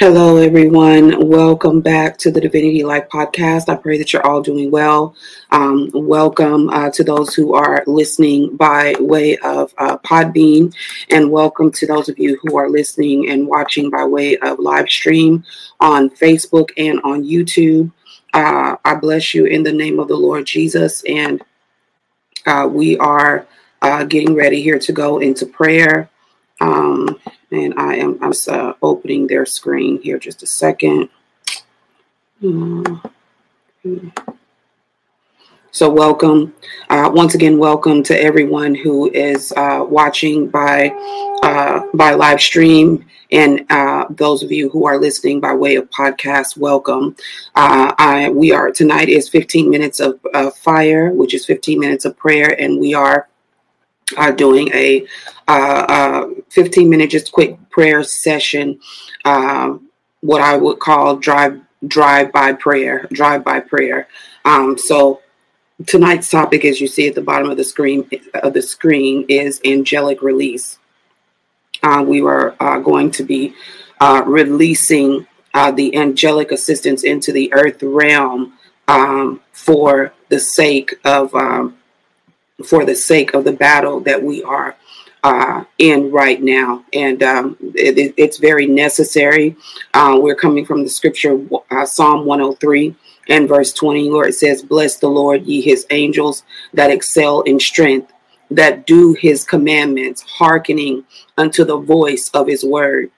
Hello, everyone. Welcome back to the Divinity Life podcast. I pray that you're all doing well. Um, welcome uh, to those who are listening by way of uh, Podbean, and welcome to those of you who are listening and watching by way of live stream on Facebook and on YouTube. Uh, I bless you in the name of the Lord Jesus, and uh, we are uh, getting ready here to go into prayer. Um, and I am I'm uh, opening their screen here just a second. So welcome, uh, once again, welcome to everyone who is uh, watching by uh, by live stream, and uh, those of you who are listening by way of podcast. Welcome. Uh, I we are tonight is 15 minutes of fire, which is 15 minutes of prayer, and we are uh, doing a uh, uh, 15 minute just quick prayer session, um, what I would call drive drive by prayer, drive by prayer. Um, so tonight's topic, as you see at the bottom of the screen of the screen, is angelic release. Uh, we were uh, going to be uh, releasing the angelic assistance into the earth realm um, for the sake of um, for the sake of the battle that we are uh, in right now. And um, it, it's very necessary. Uh, we're coming from the scripture, uh, Psalm 103 and verse 20, where it says, Bless the Lord, ye his angels that excel in strength, that do his commandments, hearkening unto the voice of his word.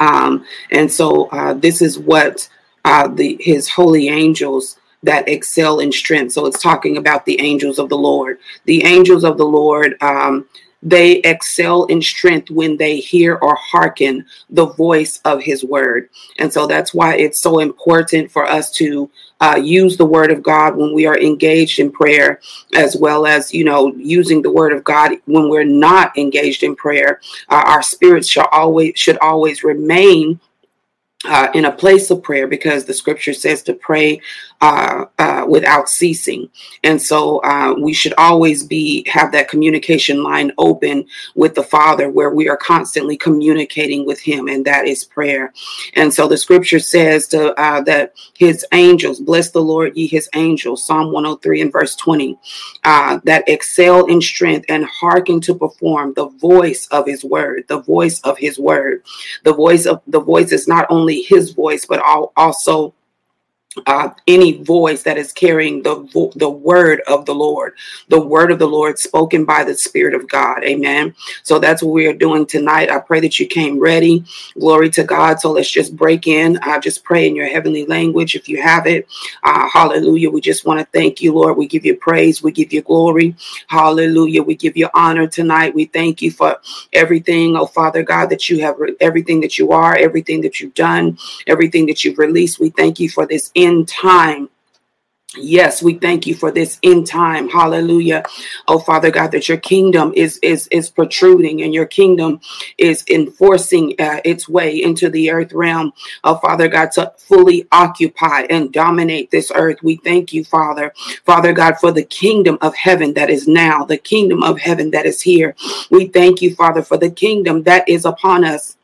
Um, and so uh, this is what uh, the his holy angels that excel in strength. So it's talking about the angels of the Lord. The angels of the Lord, um, they excel in strength when they hear or hearken the voice of his word. And so that's why it's so important for us to uh, use the word of God when we are engaged in prayer, as well as, you know, using the word of God when we're not engaged in prayer. Uh, our spirits shall always should always remain uh, in a place of prayer because the scripture says to pray uh, uh, without ceasing. And so uh, we should always be have that communication line open with the father where we are constantly communicating with him and that is prayer. And so the scripture says to, uh, that his angels bless the lord ye his angels psalm 103 and verse 20 uh, that excel in strength and hearken to perform the voice of his word the voice of his word. The voice of the voice is not only his voice but also uh, any voice that is carrying the vo- the word of the Lord, the word of the Lord spoken by the Spirit of God. Amen. So that's what we are doing tonight. I pray that you came ready. Glory to God. So let's just break in. I just pray in your heavenly language if you have it. Uh, hallelujah. We just want to thank you, Lord. We give you praise. We give you glory. Hallelujah. We give you honor tonight. We thank you for everything, oh Father God, that you have, re- everything that you are, everything that you've done, everything that you've released. We thank you for this in time. Yes, we thank you for this in time. Hallelujah. Oh Father God, that your kingdom is is is protruding and your kingdom is enforcing uh, its way into the earth realm. Oh Father God, to fully occupy and dominate this earth. We thank you, Father. Father God, for the kingdom of heaven that is now, the kingdom of heaven that is here. We thank you, Father, for the kingdom that is upon us.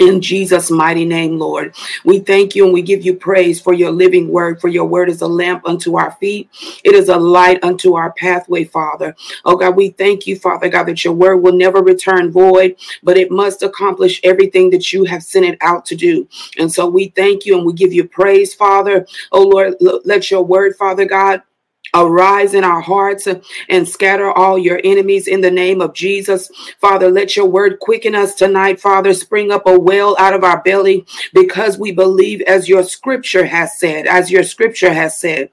In Jesus' mighty name, Lord, we thank you and we give you praise for your living word. For your word is a lamp unto our feet, it is a light unto our pathway, Father. Oh God, we thank you, Father God, that your word will never return void, but it must accomplish everything that you have sent it out to do. And so we thank you and we give you praise, Father. Oh Lord, let your word, Father God, Arise in our hearts and scatter all your enemies in the name of Jesus. Father, let your word quicken us tonight. Father, spring up a well out of our belly because we believe as your scripture has said, as your scripture has said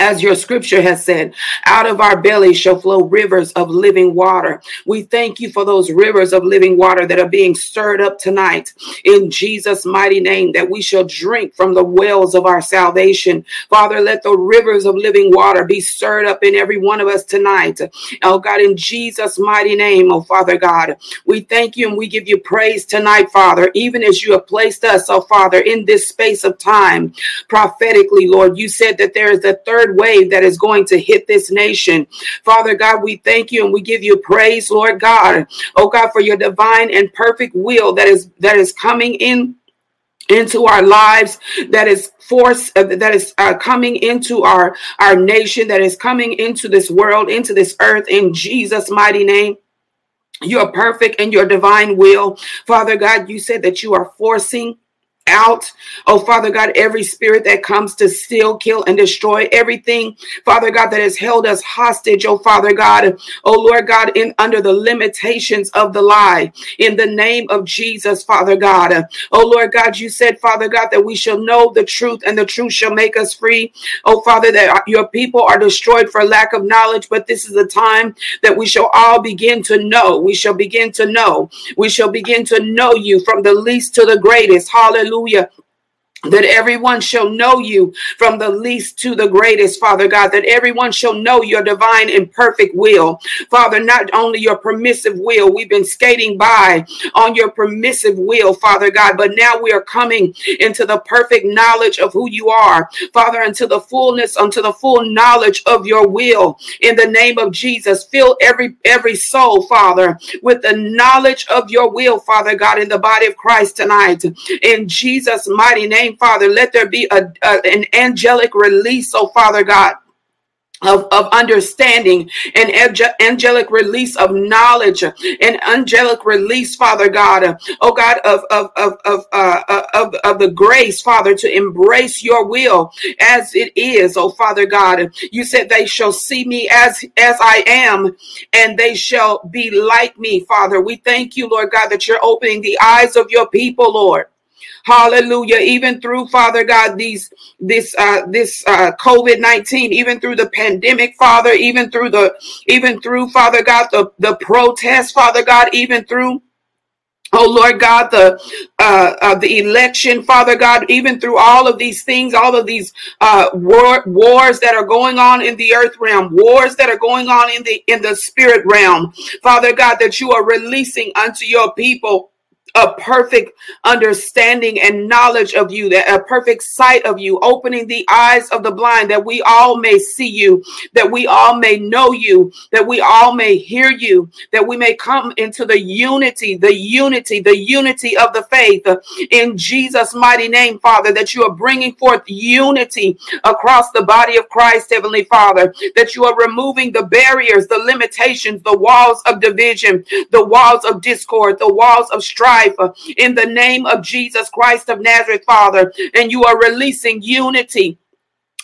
as your scripture has said, out of our belly shall flow rivers of living water. We thank you for those rivers of living water that are being stirred up tonight in Jesus' mighty name, that we shall drink from the wells of our salvation. Father, let the rivers of living water be stirred up in every one of us tonight. Oh God, in Jesus' mighty name, oh Father God, we thank you and we give you praise tonight, Father, even as you have placed us, oh Father, in this space of time prophetically, Lord. You said that there is a third third wave that is going to hit this nation. Father God, we thank you and we give you praise, Lord God. Oh God, for your divine and perfect will that is that is coming in into our lives that is force uh, that is uh, coming into our our nation that is coming into this world into this earth in Jesus mighty name your perfect and your divine will father god you said that you are forcing out. Oh, Father God, every spirit that comes to steal, kill, and destroy everything, Father God, that has held us hostage, oh Father God, oh Lord God, in under the limitations of the lie. In the name of Jesus, Father God. Oh Lord God, you said, Father God, that we shall know the truth and the truth shall make us free. Oh Father, that your people are destroyed for lack of knowledge, but this is the time that we shall all begin to know. We shall begin to know. We shall begin to know you from the least to the greatest. Hallelujah hallelujah that everyone shall know you from the least to the greatest, Father God, that everyone shall know your divine and perfect will. Father, not only your permissive will, we've been skating by on your permissive will, Father God, but now we are coming into the perfect knowledge of who you are, Father, into the fullness, unto the full knowledge of your will. In the name of Jesus, fill every every soul, Father, with the knowledge of your will, Father God, in the body of Christ tonight. In Jesus' mighty name, Father. Let there be a, a, an angelic release, oh Father God of, of understanding and angelic release of knowledge and angelic release, Father God, oh God, of of of of, uh, of of the grace, Father, to embrace your will as it is, oh Father God. You said they shall see me as as I am, and they shall be like me, Father. We thank you, Lord God, that you're opening the eyes of your people, Lord. Hallelujah. Even through Father God, these this uh this uh COVID-19, even through the pandemic, Father, even through the even through Father God, the, the protest, Father God, even through Oh Lord God, the uh, uh, the election, Father God, even through all of these things, all of these uh, war, wars that are going on in the earth realm, wars that are going on in the in the spirit realm, Father God, that you are releasing unto your people a perfect understanding and knowledge of you, that a perfect sight of you, opening the eyes of the blind, that we all may see you, that we all may know you, that we all may hear you, that we may come into the unity, the unity, the unity of the faith. In Jesus' mighty name, Father, that you are bringing forth unity across the body of Christ, Heavenly Father, that you are removing the barriers, the limitations, the walls of division, the walls of discord, the walls of strife life uh, in the name of Jesus Christ of Nazareth, Father. And you are releasing unity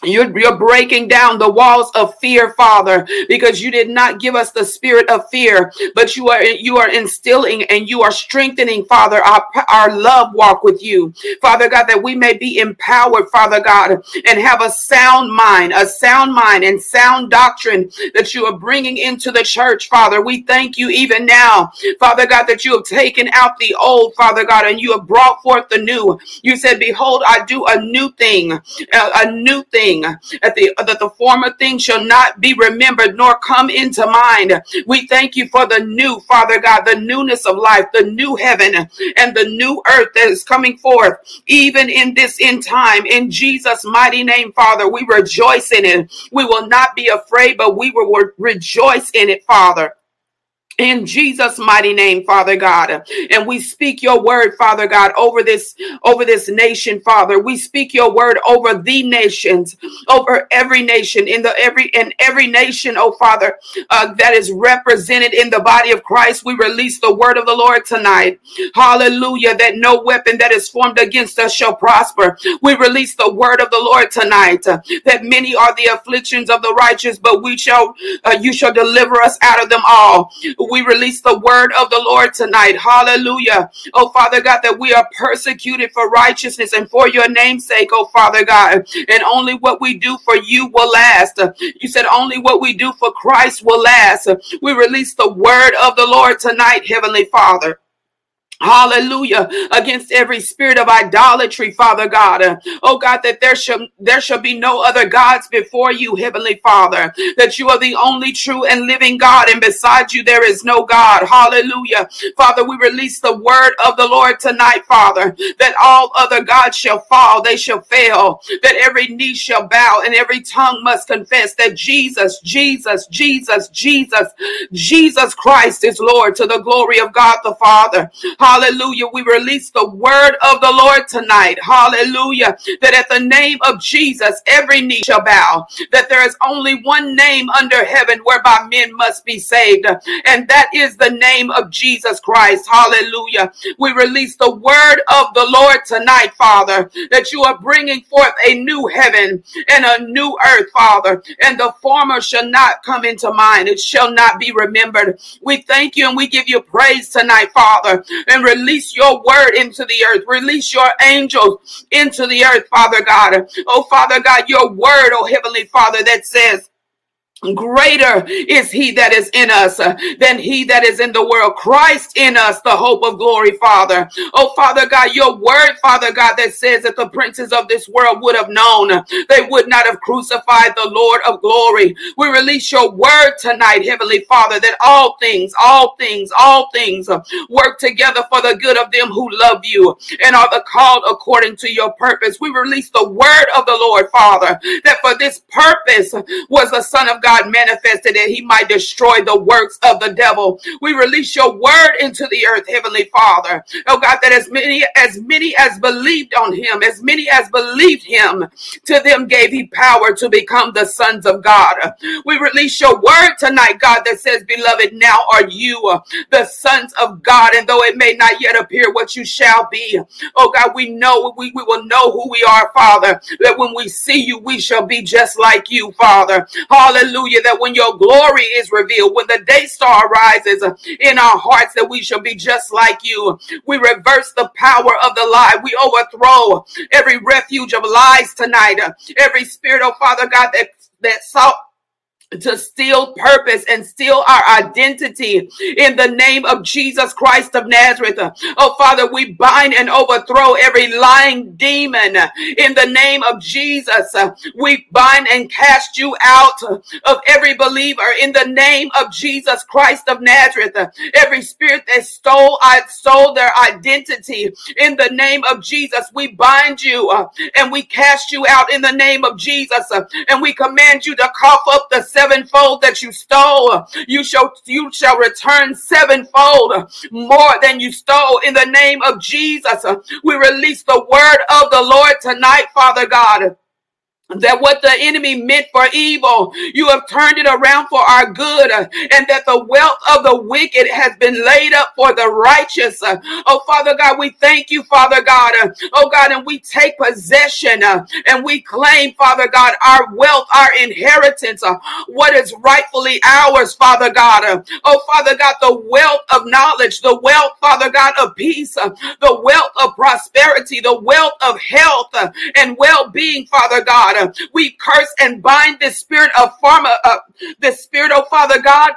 you're, you're breaking down the walls of fear, Father, because you did not give us the spirit of fear, but you are you are instilling and you are strengthening, Father, our, our love walk with you, Father God, that we may be empowered, Father God, and have a sound mind, a sound mind and sound doctrine that you are bringing into the church, Father. We thank you even now, Father God, that you have taken out the old, Father God, and you have brought forth the new. You said, "Behold, I do a new thing, a, a new thing." Thing, that the, that the former thing shall not be remembered nor come into mind. We thank you for the new, Father God, the newness of life, the new heaven and the new earth that is coming forth, even in this end time. In Jesus' mighty name, Father, we rejoice in it. We will not be afraid, but we will rejoice in it, Father. In Jesus mighty name Father God. And we speak your word Father God over this over this nation Father. We speak your word over the nations over every nation in the every in every nation oh Father uh, that is represented in the body of Christ. We release the word of the Lord tonight. Hallelujah. That no weapon that is formed against us shall prosper. We release the word of the Lord tonight uh, that many are the afflictions of the righteous but we shall uh, you shall deliver us out of them all we release the word of the Lord tonight. Hallelujah. Oh, Father God, that we are persecuted for righteousness and for your name's sake, oh, Father God. And only what we do for you will last. You said only what we do for Christ will last. We release the word of the Lord tonight, Heavenly Father. Hallelujah. Against every spirit of idolatry, Father God. Oh God, that there shall there shall be no other gods before you, Heavenly Father. That you are the only true and living God, and beside you there is no God. Hallelujah. Father, we release the word of the Lord tonight, Father, that all other gods shall fall, they shall fail, that every knee shall bow and every tongue must confess that Jesus, Jesus, Jesus, Jesus, Jesus Christ is Lord to the glory of God the Father. Hallelujah. We release the word of the Lord tonight. Hallelujah. That at the name of Jesus, every knee shall bow. That there is only one name under heaven whereby men must be saved. And that is the name of Jesus Christ. Hallelujah. We release the word of the Lord tonight, Father, that you are bringing forth a new heaven and a new earth, Father. And the former shall not come into mind. It shall not be remembered. We thank you and we give you praise tonight, Father. And release your word into the earth. Release your angels into the earth, Father God. Oh, Father God, your word, oh Heavenly Father, that says, Greater is he that is in us uh, than he that is in the world. Christ in us, the hope of glory, Father. Oh, Father God, your word, Father God, that says that the princes of this world would have known they would not have crucified the Lord of glory. We release your word tonight, Heavenly Father, that all things, all things, all things uh, work together for the good of them who love you and are the called according to your purpose. We release the word of the Lord, Father, that for this purpose was the Son of God God manifested that he might destroy the works of the devil. We release your word into the earth, Heavenly Father. Oh God, that as many as many as believed on him, as many as believed him, to them gave he power to become the sons of God. We release your word tonight, God, that says, Beloved, now are you the sons of God, and though it may not yet appear what you shall be, oh God, we know we, we will know who we are, Father, that when we see you, we shall be just like you, Father. Hallelujah hallelujah, that when your glory is revealed, when the day star rises uh, in our hearts, that we shall be just like you. We reverse the power of the lie. We overthrow every refuge of lies tonight. Uh, every spirit, oh Father God, that that sought to steal purpose and steal our identity in the name of Jesus Christ of Nazareth. Oh, Father, we bind and overthrow every lying demon in the name of Jesus. We bind and cast you out of every believer in the name of Jesus Christ of Nazareth. Every spirit that stole, stole their identity in the name of Jesus. We bind you uh, and we cast you out in the name of Jesus uh, and we command you to cough up the sevenfold that you stole. You shall you shall return sevenfold more than you stole in the name of Jesus. We release the word of the Lord tonight, Father God that what the enemy meant for evil, you have turned it around for our good, uh, and that the wealth of the wicked has been laid up for the righteous. Uh, oh, Father God, we thank you, Father God. Uh, oh, God, and we take possession and we claim, Father God, our wealth, our inheritance, what is rightfully ours, Father God. Oh, Father God, the wealth of knowledge, the wealth, Father God, of peace, the wealth of prosperity, the wealth of health and well being, Father God. We curse and bind this spirit of pharma, uh, this spirit, oh Father God,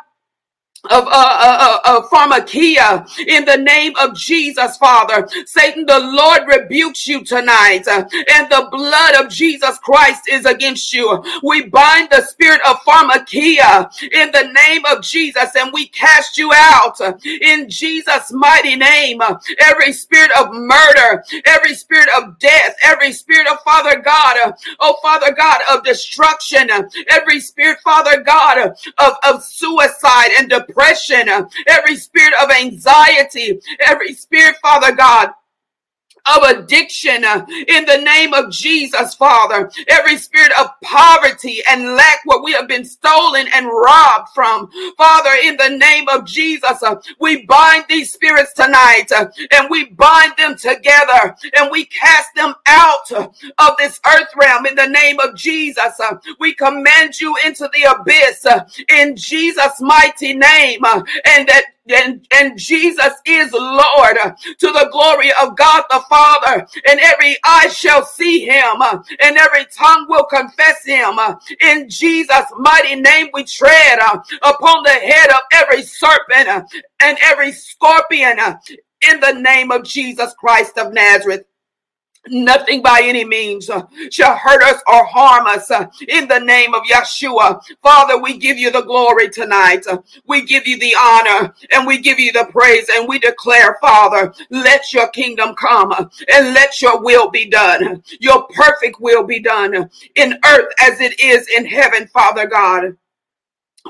of uh, uh, uh, uh, pharmakeia in the name of Jesus, Father. Satan, the Lord rebukes you tonight, uh, and the blood of Jesus Christ is against you. We bind the spirit of pharmakeia in the name of Jesus, and we cast you out uh, in Jesus' mighty name. Every spirit of murder, every spirit of death, every spirit of Father God, oh Father God, of destruction, every spirit, Father God, of, of suicide and depression depression, every spirit of anxiety, every spirit, Father God, of addiction uh, in the name of Jesus, Father. Every spirit of poverty and lack what we have been stolen and robbed from, Father, in the name of Jesus, uh, we bind these spirits tonight uh, and we bind them together and we cast them out of this earth realm in the name of Jesus. We command you into the abyss in Jesus' mighty name and that and, and Jesus is Lord to the glory of God the Father, and every eye shall see him, and every tongue will confess him. In Jesus' mighty name, we tread upon the head of every serpent and every scorpion in the name of Jesus Christ of Nazareth. Nothing by any means uh, shall hurt us or harm us uh, in the name of Yeshua. Father, we give you the glory tonight. Uh, we give you the honor and we give you the praise and we declare, Father, let your kingdom come and let your will be done. Your perfect will be done in earth as it is in heaven, Father God.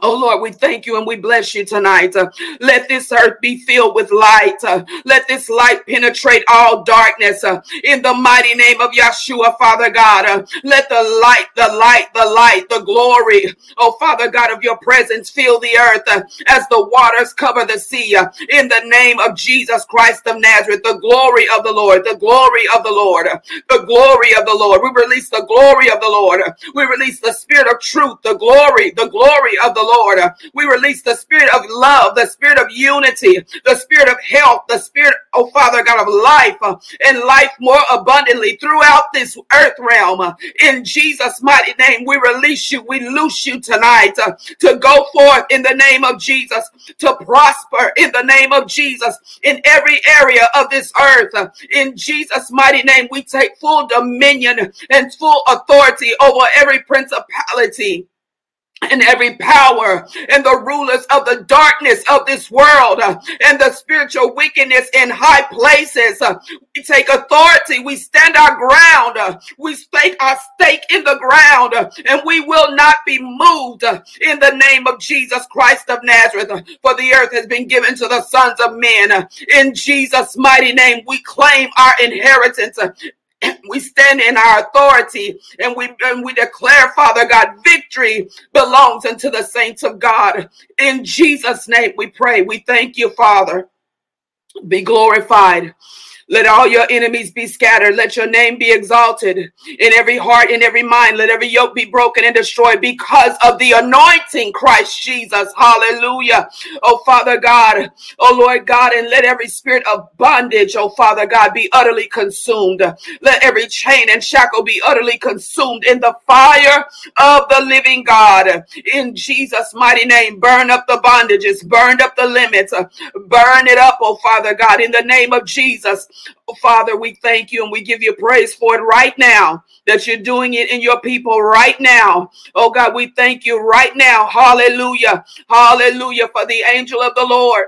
Oh Lord, we thank you and we bless you tonight. Uh, let this earth be filled with light. Uh, let this light penetrate all darkness uh, in the mighty name of Yeshua, Father God. Uh, let the light, the light, the light, the glory, oh Father God, of your presence fill the earth uh, as the waters cover the sea. Uh, in the name of Jesus Christ of Nazareth, the glory of the Lord, the glory of the Lord, the glory of the Lord. We release the glory of the Lord. We release the spirit of truth, the glory, the glory of the Lord. We release the spirit of love, the spirit of unity, the spirit of health, the spirit, oh Father God, of life uh, and life more abundantly throughout this earth realm. In Jesus' mighty name, we release you, we loose you tonight uh, to go forth in the name of Jesus, to prosper in the name of Jesus in every area of this earth. In Jesus' mighty name, we take full dominion and full authority over every principality and every power and the rulers of the darkness of this world uh, and the spiritual wickedness in high places. Uh, we take authority. We stand our ground. Uh, we stake our stake in the ground and we will not be moved in the name of Jesus Christ of Nazareth. For the earth has been given to the sons of men. In Jesus' mighty name, we claim our inheritance we stand in our authority and we and we declare father god victory belongs unto the saints of god. In jesus name we pray. We thank you father. Be glorified let all your enemies be scattered. Let your name be exalted in every heart, in every mind. Let every yoke be broken and destroyed because of the anointing, Christ Jesus. Hallelujah. Oh, Father God. Oh, Lord God. And let every spirit of bondage, oh, Father God, be utterly consumed. Let every chain and shackle be utterly consumed in the fire of the living God. In Jesus' mighty name, burn up the bondages, burn up the limits, burn it up, oh, Father God, in the name of Jesus. Oh, Father, we thank you and we give you praise for it right now that you're doing it in your people right now. Oh God, we thank you right now. Hallelujah. Hallelujah for the angel of the Lord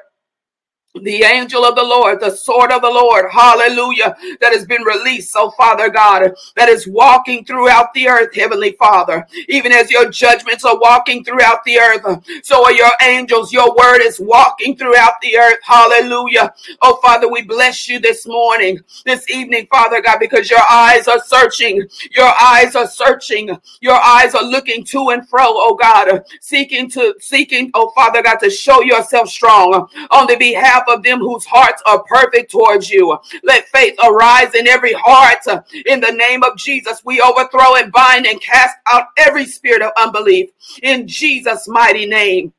the angel of the Lord, the sword of the Lord, hallelujah, that has been released. So, Father God, that is walking throughout the earth, Heavenly Father, even as your judgments are walking throughout the earth, so are your angels. Your word is walking throughout the earth, hallelujah. Oh, Father, we bless you this morning, this evening, Father God, because your eyes are searching, your eyes are searching, your eyes are looking to and fro, oh God, seeking to, seeking, oh Father God, to show yourself strong on the behalf of them whose hearts are perfect towards you. Let faith arise in every heart. In the name of Jesus, we overthrow and bind and cast out every spirit of unbelief in Jesus' mighty name.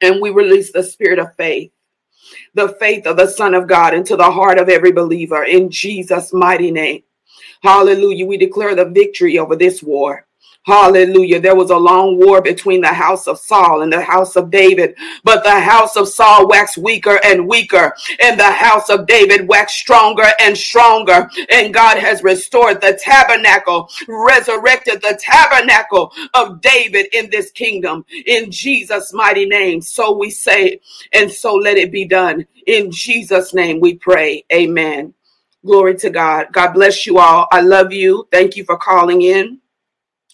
And we release the spirit of faith the faith of the Son of God into the heart of every believer in Jesus' mighty name. Hallelujah. We declare the victory over this war. Hallelujah. There was a long war between the house of Saul and the house of David, but the house of Saul waxed weaker and weaker, and the house of David waxed stronger and stronger. And God has restored the tabernacle, resurrected the tabernacle of David in this kingdom in Jesus' mighty name. So we say, and so let it be done. In Jesus' name we pray. Amen. Glory to God. God bless you all. I love you. Thank you for calling in.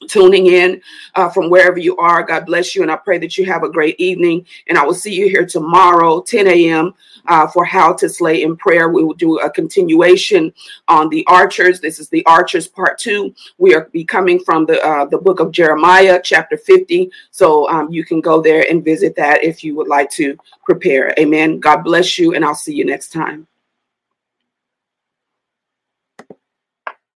Tuning in uh, from wherever you are. God bless you, and I pray that you have a great evening. And I will see you here tomorrow, 10 a.m., uh, for How to Slay in Prayer. We will do a continuation on the Archers. This is the Archers Part Two. We are be coming from the uh, the book of Jeremiah, chapter 50. So um, you can go there and visit that if you would like to prepare. Amen. God bless you, and I'll see you next time.